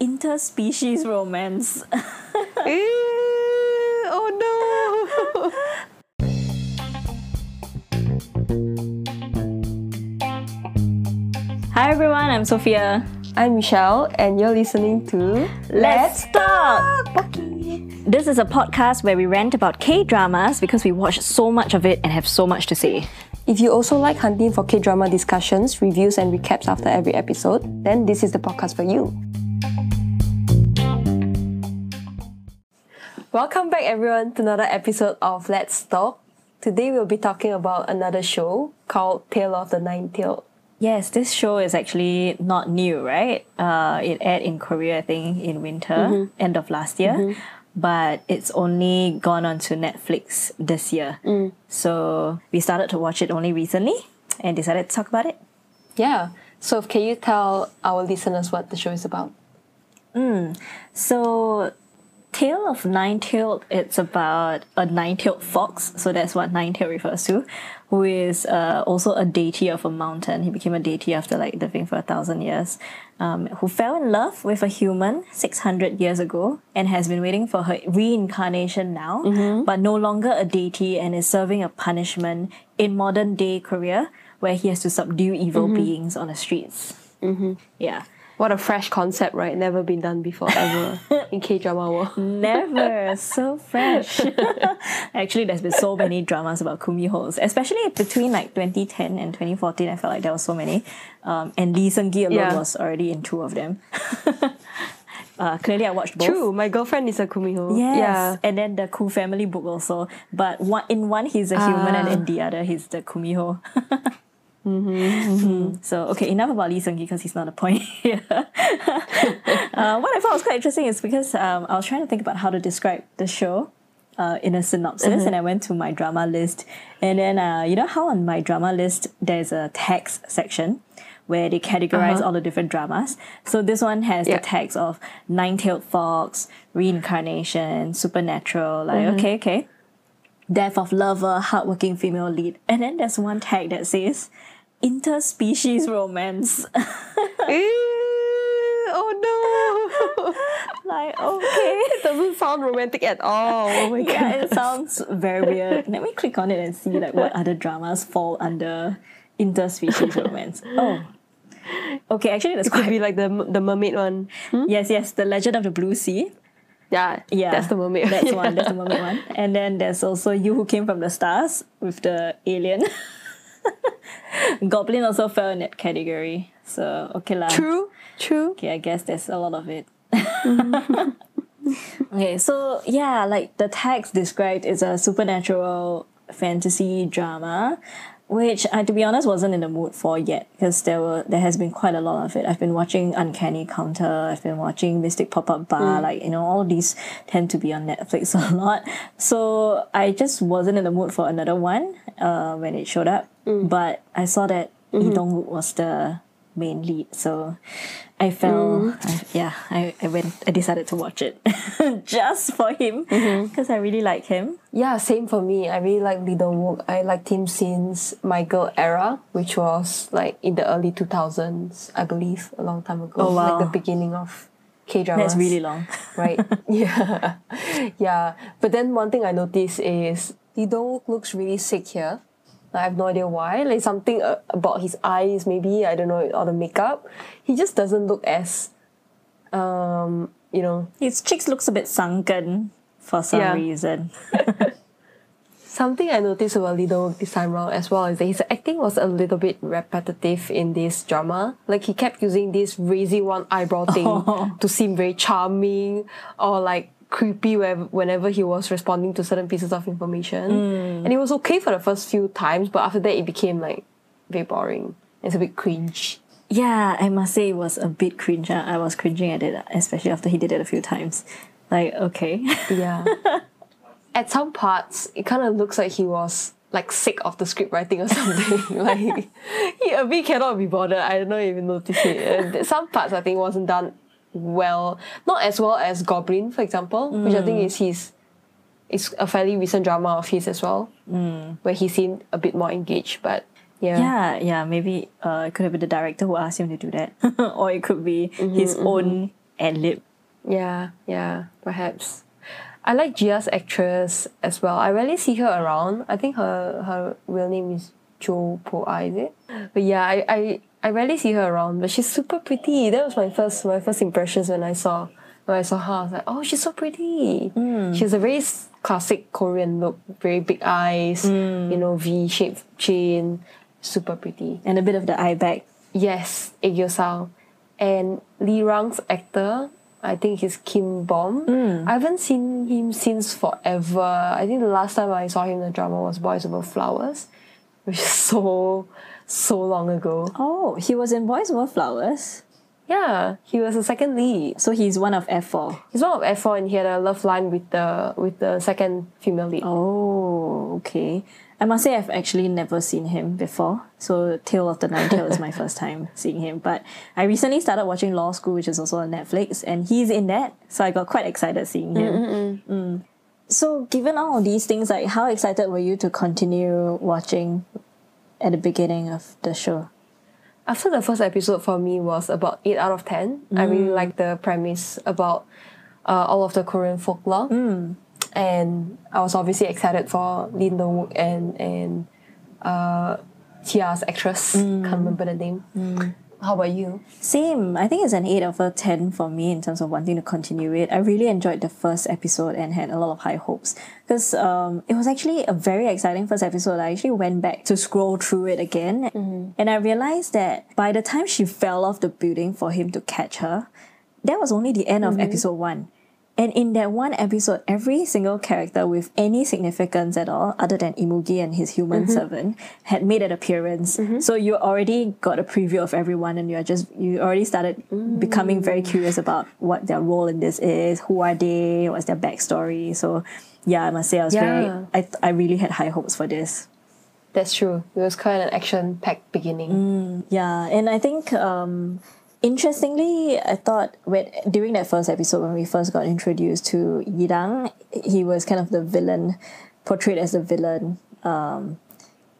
interspecies romance. Ew, eh, oh no! Hi everyone, I'm Sophia. I'm Michelle, and you're listening to Let's Talk! This is a podcast where we rant about K dramas because we watch so much of it and have so much to say. If you also like hunting for K drama discussions, reviews, and recaps after every episode, then this is the podcast for you. Welcome back, everyone, to another episode of Let's Talk. Today, we'll be talking about another show called Tale of the Nine Tailed. Yes, this show is actually not new, right? Uh, it aired in Korea, I think, in winter, mm-hmm. end of last year. Mm-hmm. But it's only gone on to Netflix this year. Mm. So we started to watch it only recently and decided to talk about it. Yeah. So, can you tell our listeners what the show is about? Mm. So, Tale of Nine-Tailed, it's about a nine-tailed fox, so that's what nine-tailed refers to, who is uh, also a deity of a mountain. He became a deity after like living for a thousand years, um, who fell in love with a human 600 years ago and has been waiting for her reincarnation now, but no longer a deity and is serving a punishment in modern-day Korea where he has to subdue evil beings on the streets. Yeah. What a fresh concept, right? Never been done before ever in K drama world. Never. so fresh. Actually, there's been so many dramas about kumihos, especially between like 2010 and 2014. I felt like there was so many. Um, and Lee Seung Gi alone Yeah. was already in two of them. uh, clearly, I watched both. True, my girlfriend is a kumiho. Yes. Yeah. And then the Gu Family Book also. But one, in one, he's a human, and Ah. in the other, he's the kumiho. Mm-hmm, Mm, So okay, enough about Lee Seung Gi because he's not a point here. uh, what I thought was quite interesting is because um, I was trying to think about how to describe the show uh, in a synopsis, Mm-hmm. and I went to my drama list, and then uh, you know how on my drama list there's a text section where they categorize Uh-huh. all the different dramas. So this one has Yeah. the tags of nine-tailed fox, reincarnation, supernatural. Like Mm-hmm. okay, okay death of lover, hardworking female lead. And then there's one tag that says interspecies romance. Ew, eh, oh no! like, okay. it doesn't sound romantic at all. Oh my Yeah, god. it sounds very weird. Let me click on it and see like what other dramas fall under interspecies romance. Oh. Okay, actually that's Could quite be like the the mermaid one. Hmm? Yes, yes, The Legend of the Blue Sea. Yeah, Yeah. that's the mermaid. That's one, that's the mermaid one. And then there's also You Who Came From the Stars with the alien. Goblin also fell in that category. So okay lah. True, true. Okay, I guess there's a lot of it. Mm-hmm. okay, so yeah, like the text described is a supernatural fantasy drama, which I, to be honest, wasn't in the mood for yet because there were there has been quite a lot of it. I've been watching Uncanny Counter, I've been watching Mystic Pop Up Bar, mm. like you know, all these tend to be on Netflix a lot. So I just wasn't in the mood for another one uh, when it showed up. Mm. But I saw that mm-hmm. Lee Dong Wook was the main lead, so I fell. I, yeah, I, I went. I decided to watch it just for him mm-hmm. because I really like him. Yeah, same for me. I really like Lee Dong Wook. I liked him since My Girl era, which was like in the early two thousands, I believe, a long time ago. Oh, wow. Like the beginning of K dramas. That's really long. right? yeah, yeah. But then one thing I noticed is Lee Dong Wook looks really sick here. I have no idea why. Like something uh, about his eyes, maybe I don't know, or the makeup. He just doesn't look as, um, you know, His cheeks looks a bit sunken for some Yeah. reason. Something I noticed about Dong this time around as well is that his acting was a little bit repetitive in this drama. Like he kept using this raising one eyebrow thing to seem very charming or like creepy whenever, whenever he was responding to certain pieces of information. Mm. And it was okay for the first few times, but after that it became like very boring. It's a bit cringe. Yeah, I must say it was a bit cringe. I was cringing at it, especially after he did it a few times. Like, okay. Yeah. At some parts, it kind of looks like he was like sick of the script writing or something. like he a bit cannot be bothered. I don't know if you noticed it. Some parts I think wasn't done well, not as well as Goblin, for example, which I think mm. is his. It's a fairly recent drama of his as well, mm. where he seemed a bit more engaged. But yeah, Yeah, yeah, maybe uh, it could have been the director who asked him to do that, or it could be mm-hmm, his mm-hmm. own ad lib. Yeah, yeah, perhaps. I like Gia's actress as well. I rarely see her around. I think her her real name is Jo Po Ai, is it? But yeah, I, I I rarely see her around, but she's super pretty. That was my first my first impressions when I saw when I saw her. I was like, oh, she's so pretty. Hmm. She has a very classic Korean look, very big eyes, hmm. you know, V shaped chin, super pretty. And a bit of the eye bag. Yes, Aegyosal. And Lee Rang's actor, I think he's Kim Bum. Hmm. I haven't seen him since forever. I think the last time I saw him in the drama was Boys Over Flowers, which is so, so long ago. Oh, he was in Boys Over Flowers. Yeah, he was the second lead. So he's one of F4. He's one of F4 and he had a love line with the with the second female lead. Oh, okay. I must say I've actually never seen him before. So Tale of the Nine Tail is my first time seeing him. But I recently started watching Law School, which is also on Netflix, and he's in that. So I got quite excited seeing him. Mm. So given all of these things, like how excited were you to continue watching at the beginning of the show? After the first episode for me was about 8 out of 10. I really liked the premise about uh, all of the Korean folklore. And I was obviously excited for Lee Dong Wook and, and uh, Tia's actress. Can't remember the name. How about you? Same. I think it's an 8 over 10 for me in terms of wanting to continue it. I really enjoyed the first episode and had a lot of high hopes because um, it was actually a very exciting first episode. I actually went back to scroll through it again and I realized that by the time she fell off the building for him to catch her, that was only the end of episode 1. And in that one episode, every single character with any significance at all, other than Imugi and his human mm-hmm. servant, had made an appearance. Mm-hmm. So you already got a preview of everyone, and you're just you already started mm. becoming very curious about what their role in this is, who are they, what's their backstory. So yeah, I must say I was very Yeah. I I really had high hopes for this. That's true. It was quite an action packed beginning. Mm, yeah, and I think um, interestingly, I thought when during that first episode when we first got introduced to Yirang, he was kind of the villain, portrayed as the villain. Um,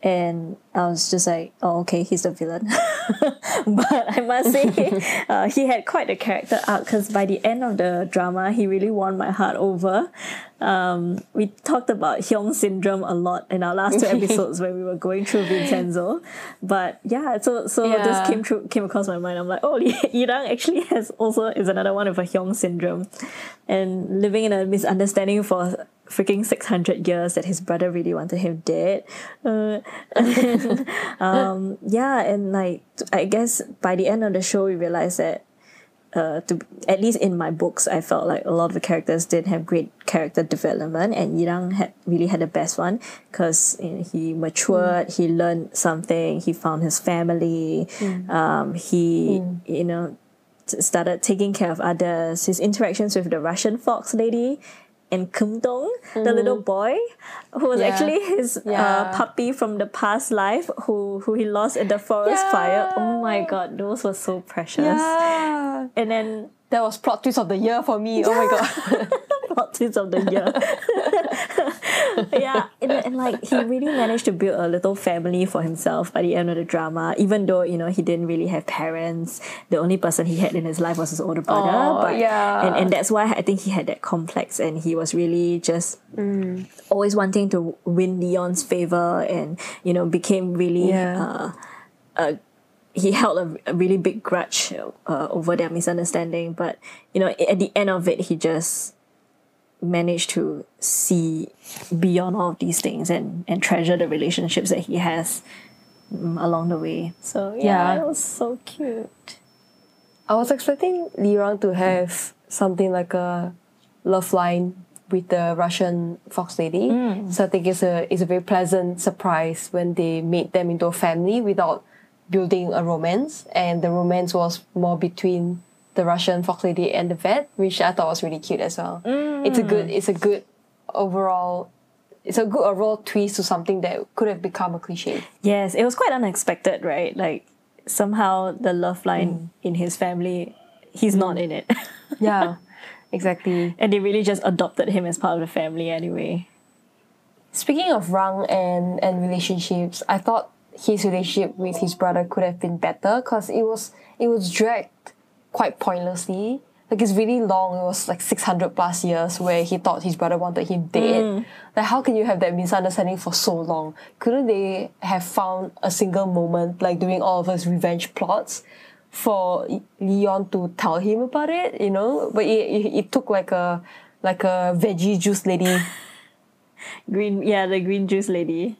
and I was just like, oh, okay, he's the villain. but I must say, uh, he had quite a character arc because by the end of the drama, he really won my heart over. Um, we talked about Hyung syndrome a lot in our last two episodes when we were going through Vincenzo. But yeah, so so Yeah. this came through came across my mind. I'm like, oh, Yirang actually has also is another one of a Hyung syndrome, and living in a misunderstanding for freaking 600 years that his brother really wanted him dead. Uh, and, um, yeah, and like, I guess by the end of the show, we realized that, uh, to, at least in my books, I felt like a lot of the characters didn't have great character development, and Yirang had really had the best one because you know, he matured, he learned something, he found his family, um, he, you know, started taking care of others. His interactions with the Russian fox lady and Kum Dong, the little boy, who was Yeah. actually his uh, puppy from the past life, who who he lost in the forest fire. Oh my god, those were so precious. Yeah. And then That was plot twist of the year for me. Oh my god. twist of the year. yeah, and, and like he really managed to build a little family for himself by the end of the drama. Even though you know he didn't really have parents, the only person he had in his life was his older brother. Aw, but yeah. and and that's why I think he had that complex, and he was really just Mm. always wanting to win Leon's favor, and you know became really Yeah. uh, uh, he held a, a really big grudge uh, over their misunderstanding. But you know, at the end of it, he just managed to see beyond all of these things and and treasure the relationships that he has mm, along the way. So yeah, Yeah. it was so cute. I was expecting Li Rang to have something like a love line with the Russian fox lady. So I think it's a it's a very pleasant surprise when they made them into a family without building a romance. And the romance was more between the Russian fox lady and the vet, which I thought was really cute as well. It's a good it's a good overall it's a good overall twist to something that could have become a cliche. Yes, it was quite unexpected, right? Like somehow the love line mm. in his family, he's not mm. in it. Yeah. exactly. and they really just adopted him as part of the family anyway. Speaking of Rang and, and relationships, I thought his relationship with his brother could have been better because it was it was dragged quite pointlessly. like it's really long. It was like six hundred plus years where he thought his brother wanted him dead. Mm. Like how can you have that misunderstanding for so long? Couldn't they have found a single moment like doing all of his revenge plots? For Leon to tell him about it, you know, but it, it, it took like a like a veggie juice lady Green, yeah, the green juice lady.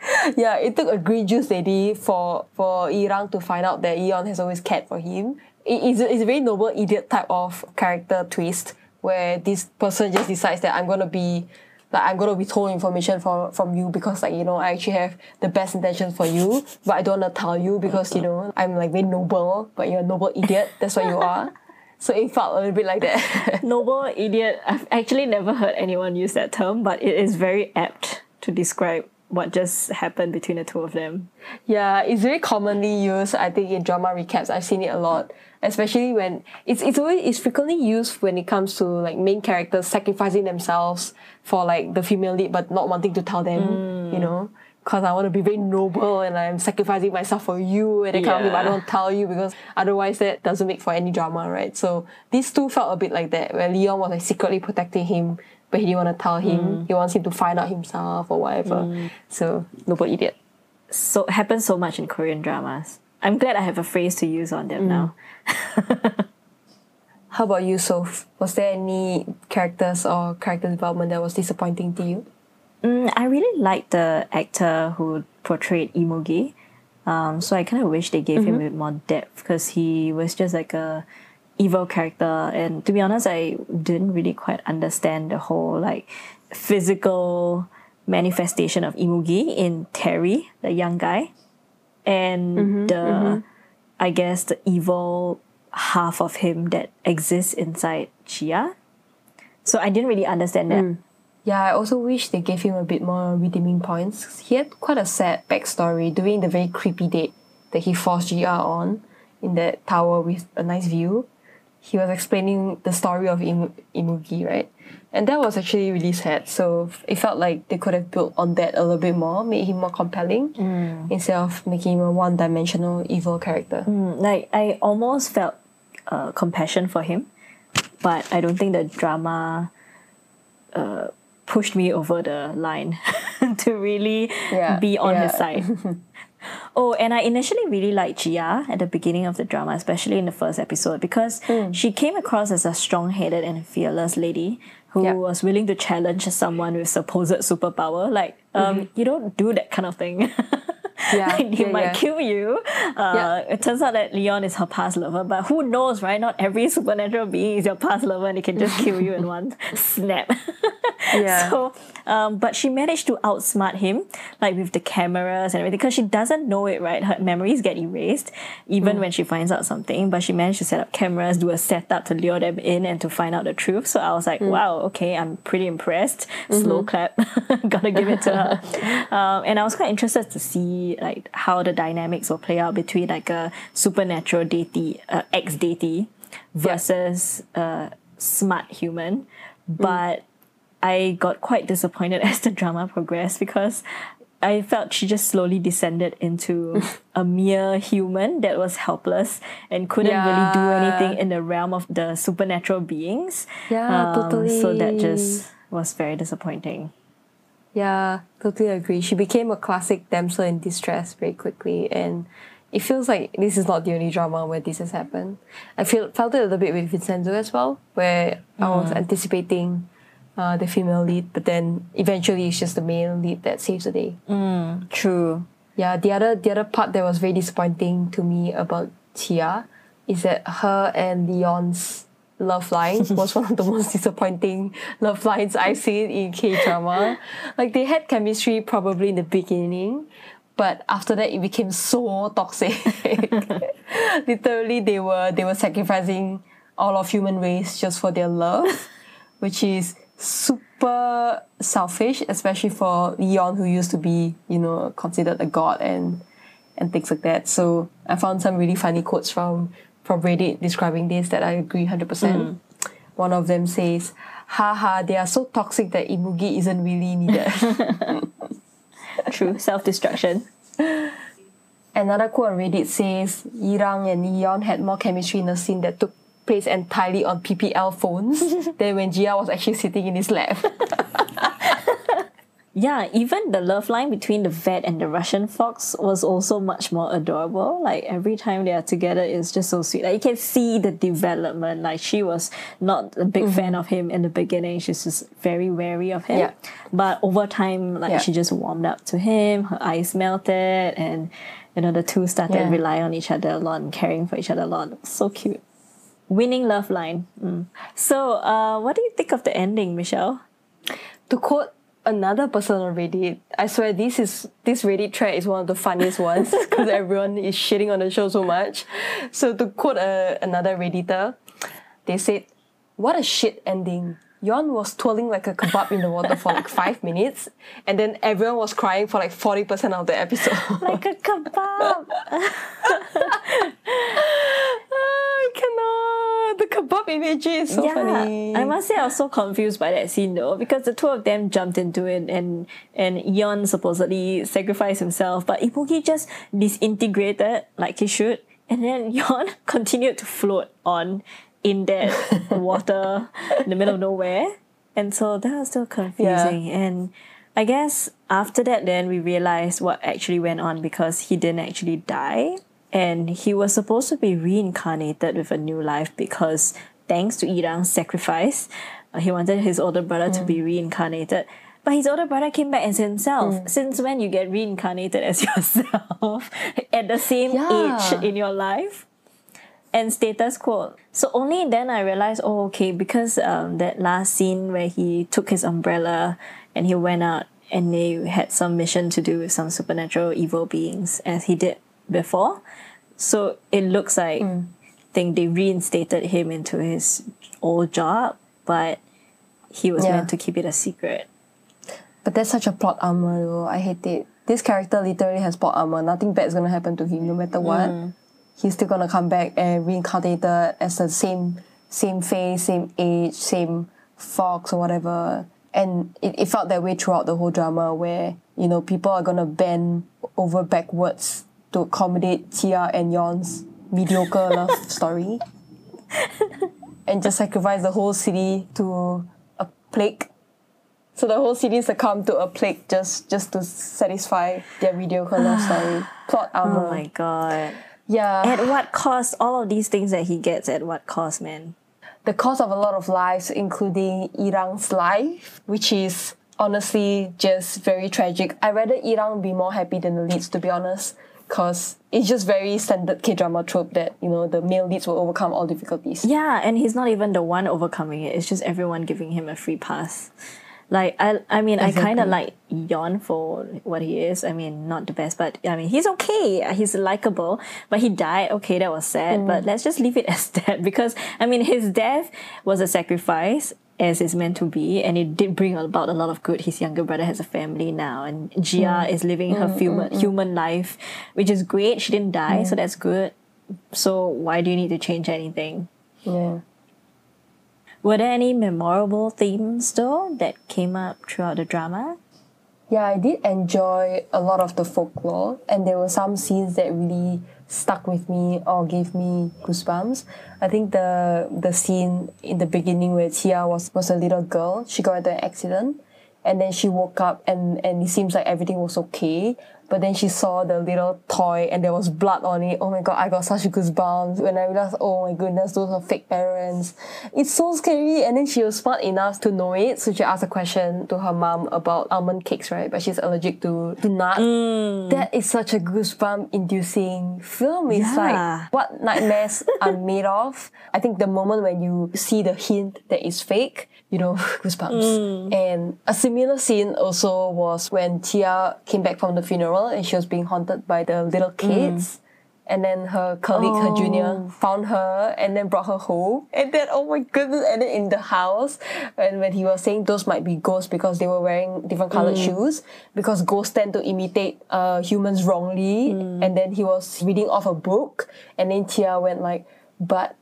yeah, it took a green juice lady for for Irang to find out that Eon has always cared for him. It is a, it's a very noble idiot type of character twist where this person just decides that I'm gonna be like I'm gonna withhold information from from you because like you know I actually have the best intentions for you, but I don't wanna tell you because you know I'm like very noble, but you're a noble idiot. That's what you are. So it felt a little bit like that. Noble idiot. I've actually never heard anyone use that term, but it is very apt to describe what just happened between the two of them. Yeah, it's very commonly used. I think in drama recaps, I've seen it a lot, especially when it's it's always it's frequently used when it comes to like main characters sacrificing themselves for like the female lead, but not wanting to tell them. Mm. You know, because I want to be very noble and I'm sacrificing myself for you and that kind of thing. But I don't tell you because otherwise that doesn't make for any drama, right? So these two felt a bit like that, where Leon was like secretly protecting him, but he didn't want to tell him. Mm. He wants him to find out himself or whatever. Mm. So noble idiot. So happens so much in Korean dramas. I'm glad I have a phrase to use on them mm. now. How about you, Soph? Was there any characters or character development that was disappointing to you? Mm, I really liked the actor who portrayed Imugi. Um, so I kind of wish they gave him a bit more depth because he was just like a evil character. And to be honest, I didn't really quite understand the whole like physical manifestation of Imugi in Terry, the young guy, and the I guess the evil half of him that exists inside Chia. So I didn't really understand that. Yeah, I also wish they gave him a bit more redeeming points. He had quite a sad backstory during the very creepy date that he forced GR on in that tower with a nice view. He was explaining the story of Imu- Imugi, right? And that was actually really sad. So it felt like they could have built on that a little bit more, made him more compelling, instead of making him a one dimensional evil character. Mm, like I almost felt uh, compassion for him, but I don't think the drama uh, pushed me over the line to really Yeah, be on his side. oh, and I initially really liked Gia at the beginning of the drama, especially in the first episode, because Mm. she came across as a strong-headed and fearless lady who Yeah. was willing to challenge someone with supposed superpower. Like, um, you don't do that kind of thing. Mm-hmm. Yeah, like, he yeah, might yeah. kill you. Uh. It turns out that Leon is her past lover, but who knows, right? Not every supernatural being is your past lover and they can just kill you in one snap. Yeah. So, um, but she managed to outsmart him, like with the cameras and everything, because she doesn't know it, right? Her memories get erased even when she finds out something, but she managed to set up cameras, do a setup to lure them in and to find out the truth. So I was like, wow, okay, I'm pretty impressed. Slow clap. Gotta give it to her. Um, and I was quite interested to see like how the dynamics will play out between like a supernatural deity, uh, ex deity versus a smart human. But I got quite disappointed as the drama progressed because I felt she just slowly descended into a mere human that was helpless and couldn't really do anything in the realm of the supernatural beings. Yeah, Um, So that just was very disappointing. Yeah, totally agree. She became a classic damsel in distress very quickly, and it feels like this is not the only drama where this has happened. I feel felt it a little bit with Vincenzo as well, where I was anticipating uh, the female lead, but then eventually it's just the male lead that saves the day. True. Yeah, the other the other part that was very disappointing to me about Tia is that her and Leon's love line was one of the most disappointing love lines I've seen in K drama. Like they had chemistry probably in the beginning, but after that it became so toxic. Literally they were they were sacrificing all of human race just for their love, which is super selfish, especially for Leon who used to be, you know, considered a god and and things like that. So I found some really funny quotes from from Reddit describing this that I agree hundred percent. Mm. One of them says, "Haha, they are so toxic that Imugi isn't really needed." True. Self destruction. Another quote on Reddit says, Yirang and Leon had more chemistry in a scene that took place entirely on PPL phones than when Gia was actually sitting in his lap. Yeah, even the love line between the vet and the Russian fox was also much more adorable. Like every time they are together, it's just so sweet. Like you can see the development. Like she was not a big fan of him in the beginning. She's just very wary of him. Yeah. But over time, like Yeah. she just warmed up to him. Her eyes melted, and you know the two started Yeah. relying on each other a lot and caring for each other a lot. So cute. Winning love line. Mm. So, uh, what do you think of the ending, Michelle? to quote another person on Reddit, I swear this is this Reddit thread is one of the funniest ones because everyone is shitting on the show so much. So to quote uh, another Redditor, they said, "What a shit ending." Yon was twirling like a kebab in the water for like five minutes, and then everyone was crying for like forty percent of the episode. Like a kebab. I cannot. The kebab imagery is so funny. I must say I was so confused by that scene though because the two of them jumped into it and and Yon supposedly sacrificed himself, but Imugi just disintegrated like he should, and then Yon continued to float on in that water in the middle of nowhere, and so that was still confusing. And I guess after that, then we realized what actually went on because he didn't actually die and he was supposed to be reincarnated with a new life because thanks to Irang's sacrifice, uh, he wanted his older brother to be reincarnated. But his older brother came back as himself. Since when you get reincarnated as yourself at the same Yeah. age in your life? and status quo. So only then I realized, oh, okay, because um, that last scene where he took his umbrella and he went out and they had some mission to do with some supernatural evil beings as he did before. So it looks like I think they reinstated him into his old job, but he was Yeah. meant to keep it a secret. But that's such a plot armor though. I hate it. This character literally has plot armor. Nothing bad is gonna happen to him no matter mm. what. He's still gonna come back and reincarnated as the same same face, same age, same fox or whatever. And it, it felt that way throughout the whole drama where, you know, people are gonna bend over backwards to accommodate Tia and Yon's mediocre love story. and just sacrifice the whole city to a plague so the whole city succumbed to a plague just just to satisfy their mediocre love story. Plot oh armor. Oh my god. yeah. At what cost? All of these things that he gets at what cost, man? the cost of a lot of lives, including Irang's life, which is honestly just very tragic. I'd rather Irang be more happy than the leads, to be honest. Because it's just very standard K drama trope that, you know, the male leads will overcome all difficulties. Yeah, and he's not even the one overcoming it. It's just everyone giving him a free pass. Like I, I mean, I kind of like Yon for what he is. I mean, not the best, but I mean, he's okay. He's likable, but he died. Okay, that was sad. But mm. let's just leave it as that because I mean, his death was a sacrifice as it's meant to be, and it did bring about a lot of good. His younger brother has a family now, and Gia mm. is living her mm, mm, human human life, which is great. She didn't die, so that's good. So why do you need to change anything? Yeah. Were there any memorable themes though that came up throughout the drama? Yeah, I did enjoy a lot of the folklore, and there were some scenes that really stuck with me or gave me goosebumps. I think the the scene in the beginning where Tia was was a little girl, she got into an accident, and then she woke up and and it seems like everything was okay. But then she saw the little toy and there was blood on it. Oh my god, I got such goosebumps when I realized, oh my goodness, those are fake parents. It's so scary. And then she was smart enough to know it. So she asked a question to her mom about almond cakes, right? But she's allergic to, to nuts. Mm. That is such a goosebump inducing film. It's Yeah. like what nightmares are made of. I think the moment when you see the hint that it's fake, you know, goosebumps. Mm. And a similar scene also was when Tia came back from the funeral and she was being haunted by the little mm. kids. And then her colleague, her junior, oh. found her and then brought her home. And then, oh my goodness, and then in the house, and when he was saying those might be ghosts because they were wearing different colored mm. shoes, because ghosts tend to imitate uh, humans wrongly. And then he was reading off a book, and then Tia went like, but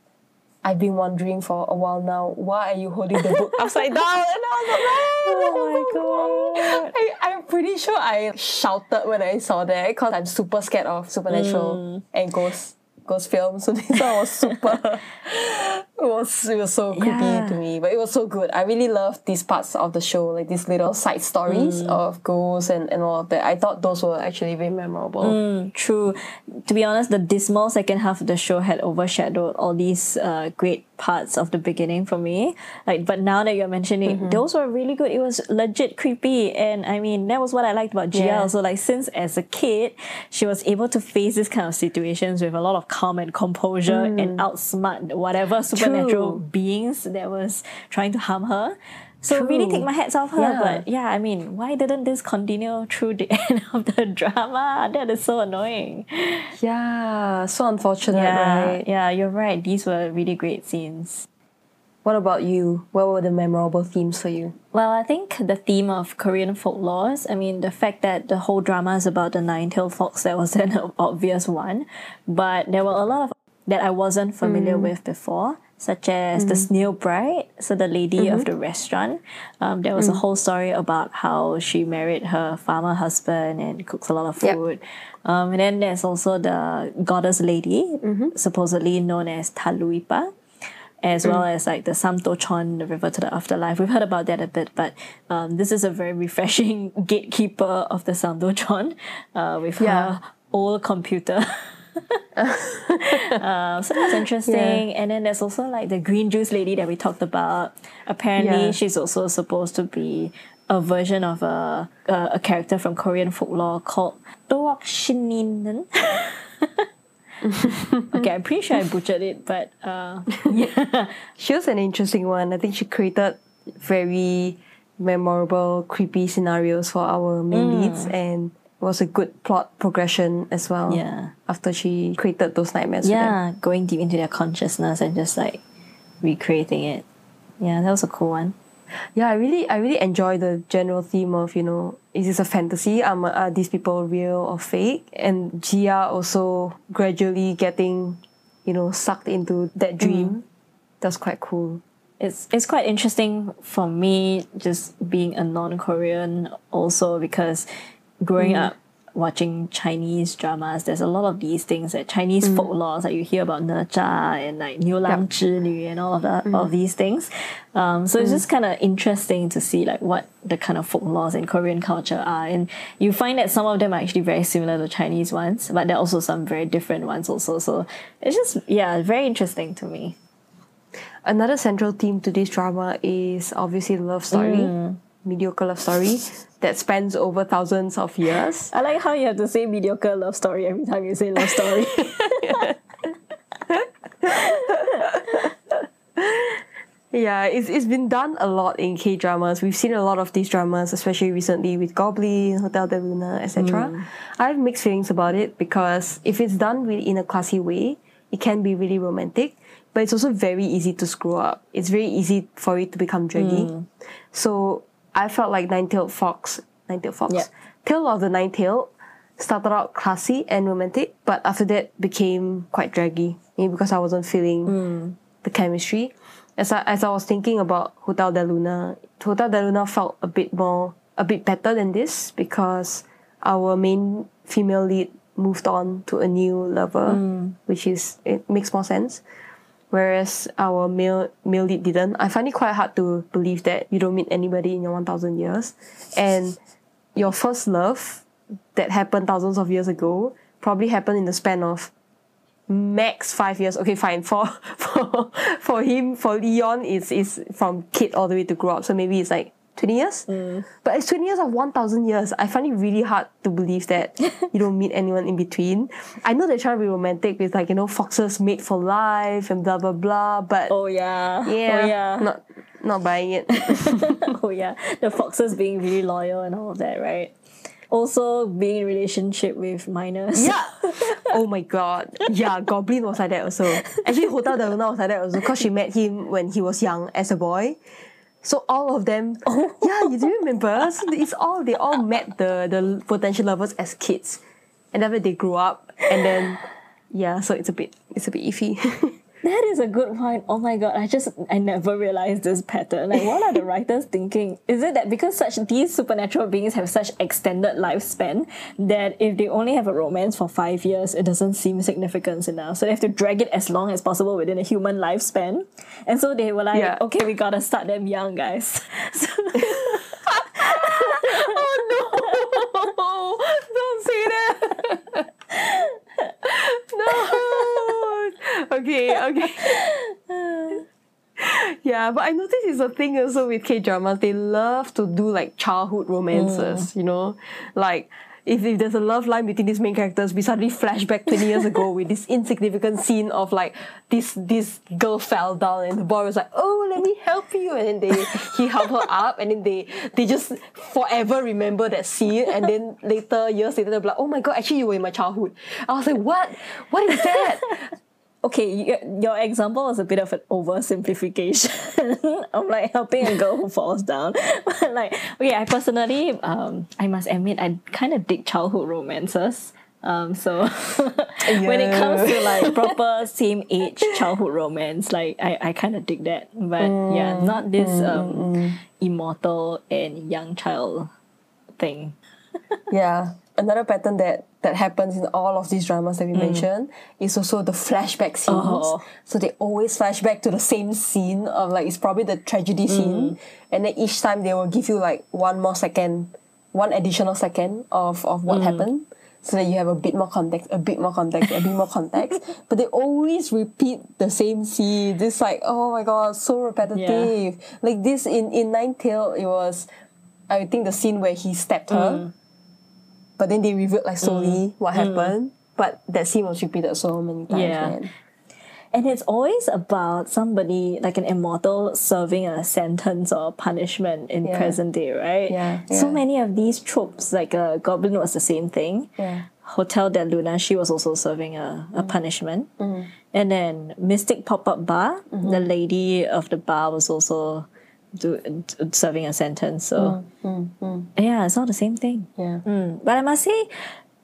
I've been wondering for a while now, why are you holding the book upside down? And I was like, Oh my god. I, I'm pretty sure I shouted when I saw that because I'm super scared of supernatural mm. and ghost ghost films. So this one was super It was it was so creepy Yeah. to me, but it was so good. I really loved these parts of the show, like these little side stories Mm. of ghosts and, and all of that. I thought those were actually very memorable. Mm, True. To be honest, the dismal second half of the show had overshadowed all these uh, great parts of the beginning for me. Like, but now that you're mentioning, Mm-hmm. those were really good. It was legit creepy, and I mean that was what I liked about Gia. Yeah. Also, like since as a kid, she was able to face this kind of situations with a lot of calm and composure and outsmart whatever supernatural Mm. Beings that was trying to harm her. So really take my hats off her. Yeah. But yeah, I mean, why didn't this continue through the end of the drama? That is so annoying. Yeah, so unfortunate, Yeah, right? yeah, you're right. These were really great scenes. What about you? What were the memorable themes for you? Well, I think the theme of Korean folklores, I mean, the fact that the whole drama is about the nine-tailed fox, that was an obvious one. But there were a lot of that I wasn't familiar with before, such as the snail bride, so the lady of the restaurant. Um, there was a whole story about how she married her farmer husband and cooks a lot of Yep. food. Um, and then there's also the goddess lady, supposedly known as Taluipa as well as like the Samdocheon, the river to the afterlife. We've heard about that a bit, but um, this is a very refreshing gatekeeper of the Samdocheon uh, with Yeah. her old computer. uh, so that's interesting. And then there's also like the green juice lady that we talked about. Apparently, Yeah. she's also supposed to be a version of a a, a character from Korean folklore called Doak Shininen. okay, I'm pretty sure I butchered it, but uh, yeah. She was an interesting one. I think she created very memorable, creepy scenarios for our main leads and was a good plot progression as well. Yeah. After she created those nightmares. yeah, going deep into their consciousness and just like recreating it. Yeah, that was a cool one. Yeah, I really I really enjoy the general theme of, you know, is this a fantasy? Um, are these people real or fake? And Gia also gradually getting, you know, sucked into that dream. That's quite cool. It's it's quite interesting for me just being a non-Korean also because growing mm. up watching Chinese dramas, there's a lot of these things that Chinese mm. folklores like you hear about Ne Zha and like Niu Lang Nu and all of that all mm. of these things. Um, so it's just kind of interesting to see like what the kind of folklores in Korean culture are, and you find that some of them are actually very similar to Chinese ones, but there are also some very different ones also. So it's just yeah, very interesting to me. Another central theme to this drama is obviously the love story, mediocre love story that spans over thousands of years. I like how you have to say mediocre love story every time you say love story. Yeah, it's, it's been done a lot in K dramas. We've seen a lot of these dramas, especially recently with Goblin, Hotel de Luna, etc. Mm. I have mixed feelings about it because if it's done really in a classy way, it can be really romantic, but it's also very easy to screw up. It's very easy for it to become draggy. Mm. So I felt like Nine Tailed Fox, Nine Tailed Fox, Yeah. Tale of the Nine Tailed started out classy and romantic, but after that became quite draggy. Maybe because I wasn't feeling hmm. the chemistry. As I, as I was thinking about Hotel de Luna, Hotel de Luna felt a bit more, a bit better than this because our main female lead moved on to a new lover, hmm. which is, it makes more sense. Whereas our male male lead didn't. I find it quite hard to believe that you don't meet anybody in your 1000 years. And your first love that happened thousands of years ago probably happened in the span of max five years. Okay, fine. For for for him, for Leon, it's it's from kid all the way to grow up. So maybe it's like twenty years. Mm. But it's twenty years of one thousand years. I find it really hard to believe that you don't meet anyone in between. I know they're trying to be romantic with like you know foxes made for life and blah blah blah. But oh yeah. Oh, yeah, Oh yeah. not not buying it. oh yeah. The foxes being really loyal and all of that, right? Also being in relationship with minors. Yeah. oh my god. Yeah, Goblin was like that also. Actually, Hotel de Luna was like that also because she met him when he was young as a boy. So all of them, oh. yeah, you do remember? So it's all they all met the the potential lovers as kids, and then they grew up, and then yeah, so it's a bit it's a bit iffy. That is a good point. Oh my god, I just I never realized this pattern. Like what are the writers thinking? Is it that because such these supernatural beings have such extended lifespan that if they only have a romance for five years, it doesn't seem significant enough. So they have to drag it as long as possible within a human lifespan. And so they were like, Yeah. okay, we gotta start them young, guys. So, oh no! Don't say that. no. Okay. Okay. Yeah, but I noticed it's a thing also with K dramas. They love to do like childhood romances, mm. you know? Like if, if there's a love line between these main characters, we suddenly flash back 20 years ago with this insignificant scene of like this this girl fell down and the boy was like, Oh, let me help you and then they he helped her up and then they they just forever remember that scene and then later, years later, they'll be like, Oh my god, actually you were in my childhood. I was like, What? What is that? Okay, your example was a bit of an oversimplification of like helping a girl who falls down. But like, okay, I personally, um, I must admit, I kind of dig childhood romances. Um, so when it comes to like proper same age childhood romance, like I, I kind of dig that. But yeah, not this um immortal and young child thing. Yeah. Another pattern that that happens in all of these dramas that we mm. mentioned is also the flashback scenes. Oh. So they always flashback to the same scene of like it's probably the tragedy mm. scene, and then each time they will give you like one more second, one additional second of of what mm. happened. So that you have a bit more context, a bit more context, a bit more context. But they always repeat the same scene. This like, oh my god, so repetitive. Like this in in Nine Tail, it was I think the scene where he stabbed her but then they revealed like slowly what happened. But that scene was repeated so many times. Yeah. man. And it's always about somebody like an immortal serving a sentence or punishment in Yeah. present day, right? Yeah, So many of these tropes, like uh, Goblin was the same thing. Yeah. Hotel Del Luna, she was also serving a, Mm. a punishment. Mm-hmm. And then Mystic Pop Up Bar, the lady of the bar was also do, serving a sentence. So, Mm, yeah, it's all the same thing. Yeah. Mm, But I must say,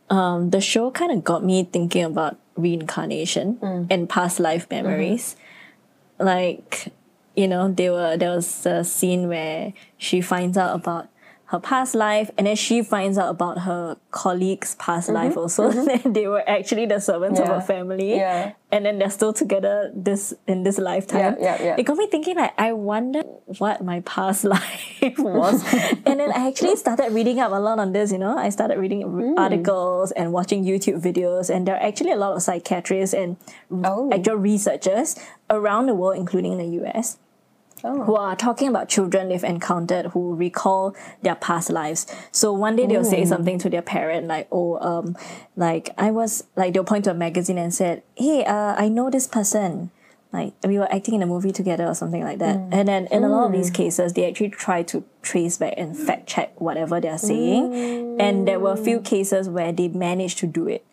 um, the show kind of got me thinking about reincarnation and past life memories. Like, you know, they were there was a scene where she finds out about her past life and then she finds out about her colleague's past life also. they were actually the servants of Yeah. her family. Yeah. And then they're still together this in this lifetime. Yeah, yeah, yeah. It got me thinking like I wonder what my past life was. and then I actually started reading up a lot on this, you know. I started reading Mm. articles and watching YouTube videos and there are actually a lot of psychiatrists and Oh. actual researchers around the world, including in the US, Oh. who are talking about children they've encountered who recall their past lives. So one day they'll say something to their parent like, "Oh, um, like I was like they'll point to a magazine and said, "Hey, uh, I know this person." Like we were acting in a movie together or something like that. And then in a lot of these cases, they actually try to trace back and fact check whatever they're saying. And there were a few cases where they managed to do it.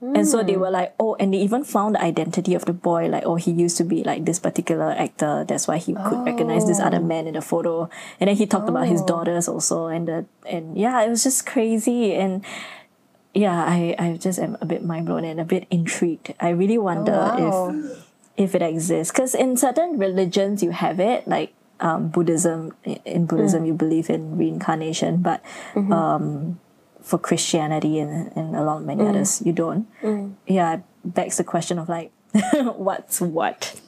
And so they were like, oh, and they even found the identity of the boy, like, oh, he used to be like this particular actor. That's why he could recognize this other man in the photo. And then he talked about his daughters also, and the and yeah, it was just crazy. And yeah, I I just am a bit mind blown and a bit intrigued. I really wonder wow. if if it exists, because in certain religions you have it, like um, Buddhism. In Buddhism, you believe in reincarnation, but um, for Christianity and, and a lot many mm. others, you don't. Mm. Yeah, it begs the question of like, what's what?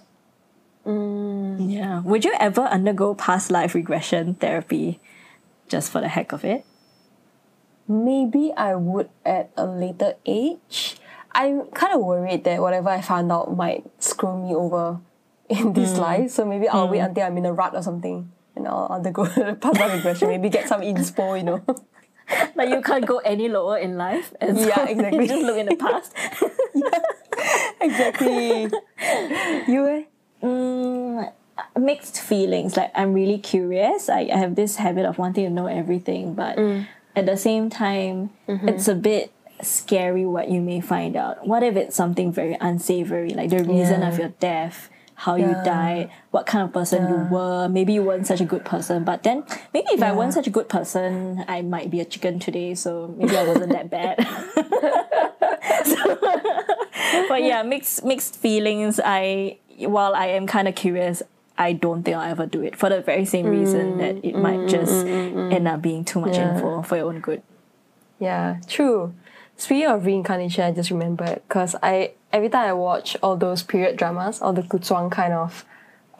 Mm. Yeah. Would you ever undergo past life regression therapy just for the heck of it? Maybe I would at a later age. I'm kind of worried that whatever I found out might screw me over in this life. So maybe I'll wait until I'm in a rut or something and I'll undergo past life regression. Maybe get some inspo, you know. Like you can't go any lower in life. And so Yeah, exactly. You just look in the past. yeah, exactly. you eh? Mm, mixed feelings. Like I'm really curious. I, I have this habit of wanting to know everything, but at the same time, it's a bit scary what you may find out. What if it's something very unsavory, like the reason of your death, how you died, what kind of person you were. Maybe you weren't such a good person, but then maybe if I weren't such a good person, I might be a chicken today. So maybe I wasn't that bad. So- but yeah, mixed mixed feelings. I while I am kind of curious, I don't think I'll ever do it for the very same reason mm, that it mm, might mm, just end up being too much Yeah. info for your own good. Yeah, true. Speaking of reincarnation, I just remembered because I every time I watch all those period dramas, all the Guzhuang kind of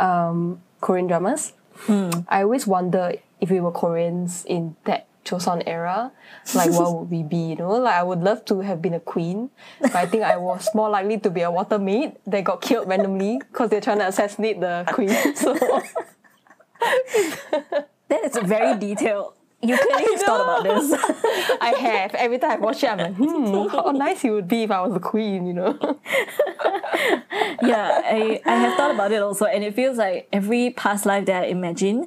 um, Korean dramas, I always wonder if we were Koreans in that Joseon era, like what would we be? You know, like I would love to have been a queen, but I think I was more likely to be a water maid that got killed randomly because they're trying to assassinate the queen. So That is very detailed. You clearly have thought about this. I have every time I watch it, I'm like, hmm, how nice it would be if I was a queen. You know. yeah, I, I have thought about it also, and it feels like every past life that I imagine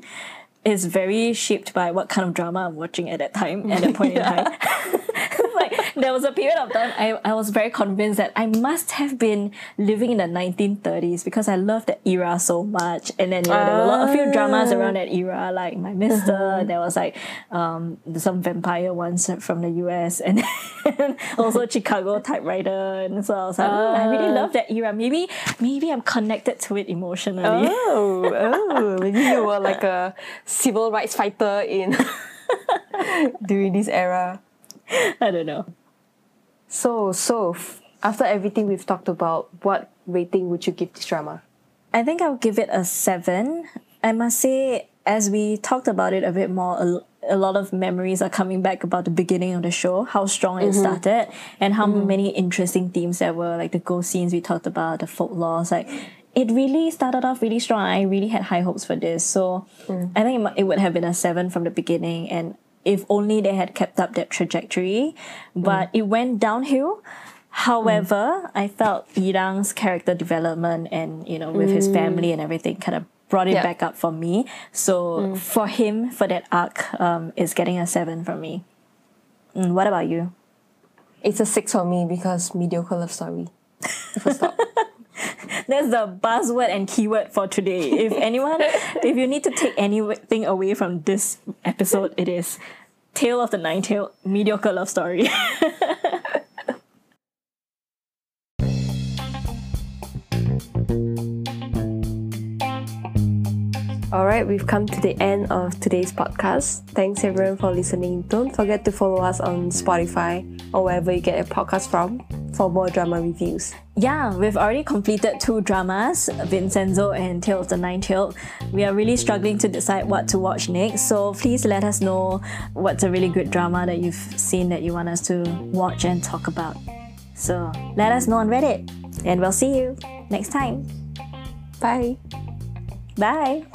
is very shaped by what kind of drama I'm watching at that time, at that point in time. like there was a period of time I, I was very convinced that I must have been living in the 1930s because I loved that era so much. And then you know, there were a, lot, a few dramas around that era, like My Mister. There was like um, some vampire ones from the US, and also Chicago typewriter. And so I was like, "Hmm, I really love that era. Maybe maybe I'm connected to it emotionally. Oh, oh, maybe you were like a civil rights fighter in during this era. I don't know. So, so after everything we've talked about, what rating would you give this drama? I think I'll give it a seven. I must say, as we talked about it a bit more, a, a lot of memories are coming back about the beginning of the show, how strong it mm-hmm. started, and how mm-hmm. many interesting themes there were, like the ghost scenes we talked about, the folklore. Like, it really started off really strong. I really had high hopes for this. So mm. I think it, it would have been a seven from the beginning. And if only they had kept up that trajectory. Mm. But it went downhill. However, mm. I felt Yirang's character development and, you know, with his family and everything kind of brought it Yeah. back up for me. So for him, for that arc, um, is getting a seven from me. Mm, what about you? It's a six for me because mediocre love story. Full stop. That's the buzzword and keyword for today. If anyone, if you need to take anything away from this episode, it is Tale of the Nine Tail mediocre love story. All right, we've come to the end of today's podcast. Thanks everyone for listening. Don't forget to follow us on Spotify or wherever you get your podcast from for more drama reviews. yeah, we've already completed two dramas, Vincenzo and Tale of the Nine Tailed. We are really struggling to decide what to watch next. So please let us know what's a really good drama that you've seen that you want us to watch and talk about. So let us know on Reddit. And we'll see you next time. Bye. Bye.